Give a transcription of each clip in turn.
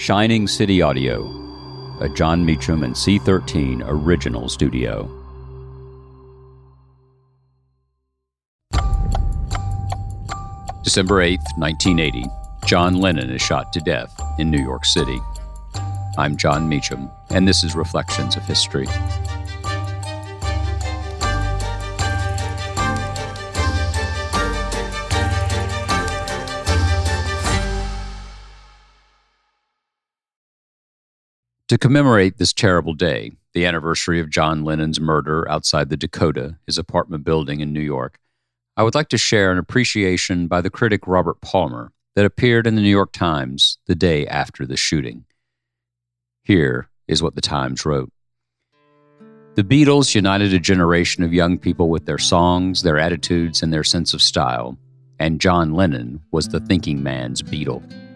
Shining City Audio, a Jon Meacham and C13 original studio. December 8th, 1980, John Lennon is shot to death in New York City. I'm Jon Meacham, and this is Reflections of History. To commemorate this terrible day, the anniversary of John Lennon's murder outside the Dakota, his apartment building in New York, I would like to share an appreciation by the critic Robert Palmer that appeared in the New York Times the day after the shooting. Here is what the Times wrote The Beatles united a generation of young people with their songs, their attitudes, and their sense of style, and John Lennon was the thinking man's Beatle.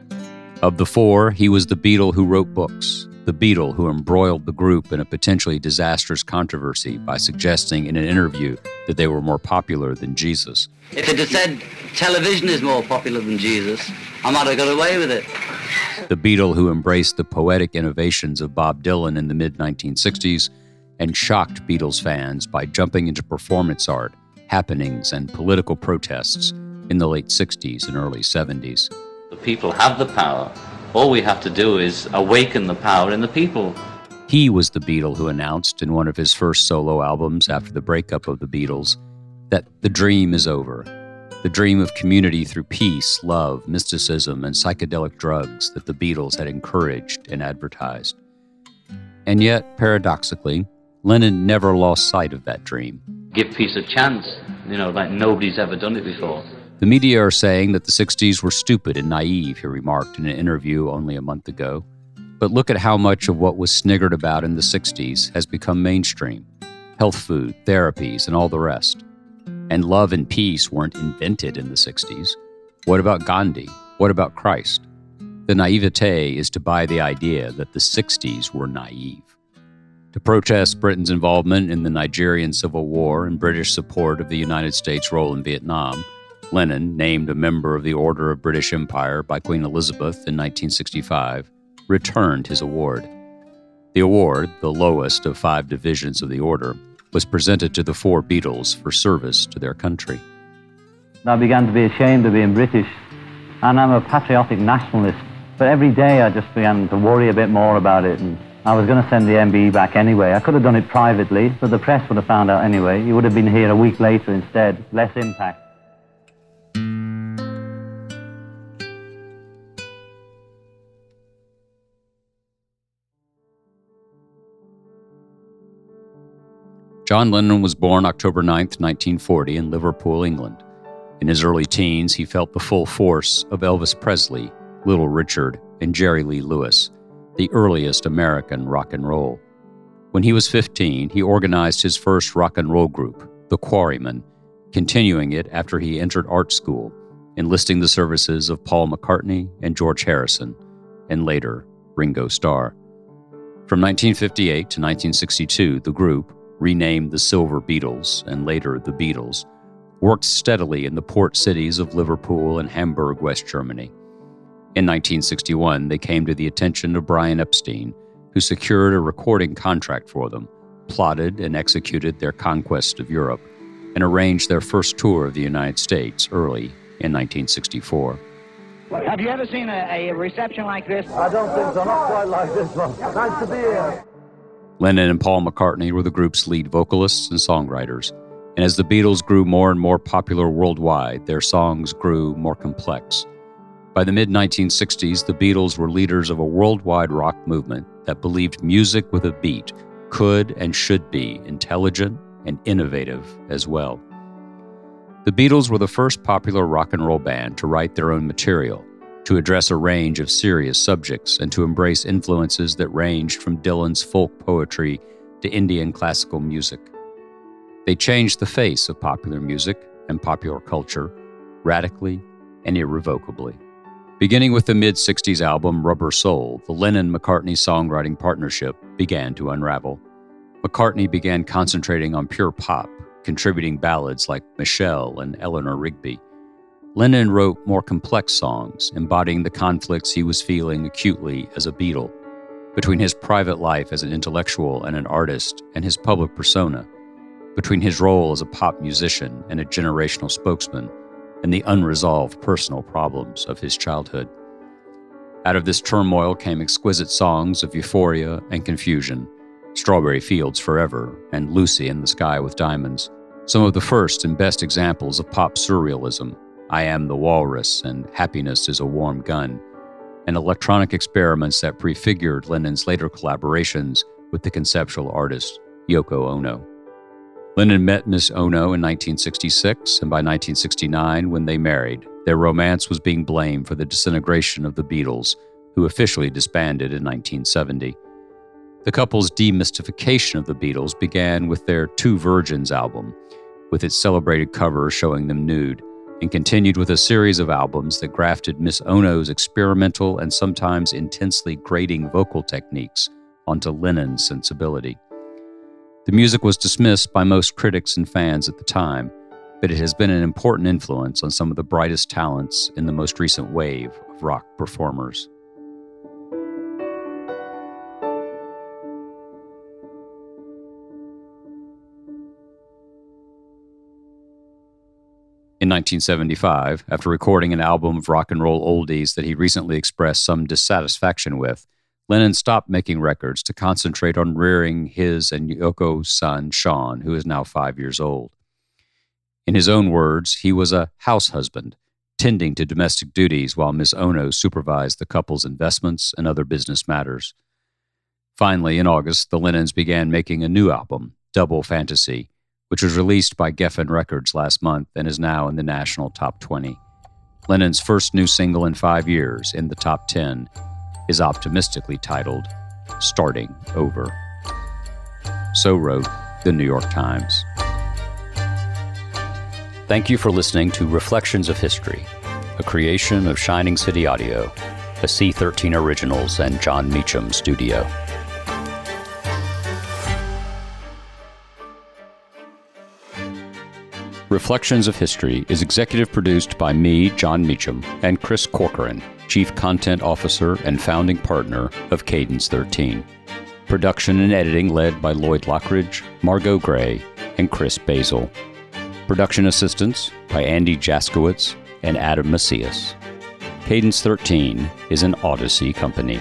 Of the four, he was the Beatle who wrote books, the Beatle who embroiled the group in a potentially disastrous controversy by suggesting in an interview that they were more popular than Jesus. If it had said television is more popular than Jesus, I might have got away with it. The Beatle who embraced the poetic innovations of Bob Dylan in the mid 1960s and shocked Beatles fans by jumping into performance art, happenings, and political protests in the late 60s and early 70s. The people have the power all we have to do is awaken the power in the people. He was the Beatle who announced in one of his first solo albums after the breakup of the Beatles that the dream is over. The dream of community through peace, love, mysticism, and psychedelic drugs that the Beatles had encouraged and advertised. And yet, paradoxically, Lennon never lost sight of that dream. Give peace a chance, you know, like nobody's ever done it before. The media are saying that the 60s were stupid and naive, he remarked in an interview only a month ago. But look at how much of what was sniggered about in the 60s has become mainstream health food, therapies, and all the rest. And love and peace weren't invented in the 60s. What about Gandhi? What about Christ? The naivete is to buy the idea that the 60s were naive. To protest Britain's involvement in the Nigerian Civil War and British support of the United States' role in Vietnam, Lennon, named a member of the Order of British Empire by Queen Elizabeth in 1965, returned his award. The award, the lowest of five divisions of the order, was presented to the four Beatles for service to their country. I began to be ashamed of being British, and I'm a patriotic nationalist. But every day I just began to worry a bit more about it, and I was going to send the MBE back anyway. I could have done it privately, but the press would have found out anyway. You would have been here a week later instead, less impact. John Lennon was born October 9, 1940, in Liverpool, England. In his early teens, he felt the full force of Elvis Presley, Little Richard, and Jerry Lee Lewis, the earliest American rock and roll. When he was 15, he organized his first rock and roll group, the Quarrymen, continuing it after he entered art school, enlisting the services of Paul McCartney and George Harrison, and later Ringo Starr. From 1958 to 1962, the group, renamed the Silver Beetles and later the Beatles, worked steadily in the port cities of Liverpool and Hamburg, West Germany. In 1961, they came to the attention of Brian Epstein, who secured a recording contract for them, plotted and executed their conquest of Europe, and arranged their first tour of the United States early in 1964. Have you ever seen a, a reception like this? I don't think so, not quite like this one. Nice to be here. Lennon and Paul McCartney were the group's lead vocalists and songwriters, and as the Beatles grew more and more popular worldwide, their songs grew more complex. By the mid 1960s, the Beatles were leaders of a worldwide rock movement that believed music with a beat could and should be intelligent and innovative as well. The Beatles were the first popular rock and roll band to write their own material to address a range of serious subjects and to embrace influences that ranged from Dylan's folk poetry to Indian classical music. They changed the face of popular music and popular culture radically and irrevocably. Beginning with the mid 60s album Rubber Soul, the Lennon McCartney songwriting partnership began to unravel. McCartney began concentrating on pure pop, contributing ballads like Michelle and Eleanor Rigby. Lennon wrote more complex songs, embodying the conflicts he was feeling acutely as a Beatle, between his private life as an intellectual and an artist and his public persona, between his role as a pop musician and a generational spokesman, and the unresolved personal problems of his childhood. Out of this turmoil came exquisite songs of euphoria and confusion, Strawberry Fields Forever and Lucy in the Sky with Diamonds, some of the first and best examples of pop surrealism I Am the Walrus and Happiness is a Warm Gun, and electronic experiments that prefigured Lennon's later collaborations with the conceptual artist Yoko Ono. Lennon met Miss Ono in 1966, and by 1969, when they married, their romance was being blamed for the disintegration of the Beatles, who officially disbanded in 1970. The couple's demystification of the Beatles began with their Two Virgins album, with its celebrated cover showing them nude and continued with a series of albums that grafted Miss Ono's experimental and sometimes intensely grating vocal techniques onto Lennon's sensibility. The music was dismissed by most critics and fans at the time, but it has been an important influence on some of the brightest talents in the most recent wave of rock performers. 1975, after recording an album of rock and roll oldies that he recently expressed some dissatisfaction with, Lennon stopped making records to concentrate on rearing his and Yoko's son, Sean, who is now five years old. In his own words, he was a house husband, tending to domestic duties while Miss Ono supervised the couple's investments and other business matters. Finally, in August, the Lennons began making a new album, Double Fantasy, which was released by Geffen Records last month and is now in the national top 20. Lennon's first new single in five years, in the top 10, is optimistically titled Starting Over. So wrote the New York Times. Thank you for listening to Reflections of History, a creation of Shining City Audio, a C13 Originals and Jon Meacham studio. Reflections of History is executive produced by me, Jon Meacham, and Chris Corcoran, Chief Content Officer and founding partner of Cadence 13. Production and editing led by Lloyd Lockridge, Margot Gray, and Chris Basil. Production assistance by Andy Jaskowitz and Adam Macias. Cadence 13 is an Odyssey company.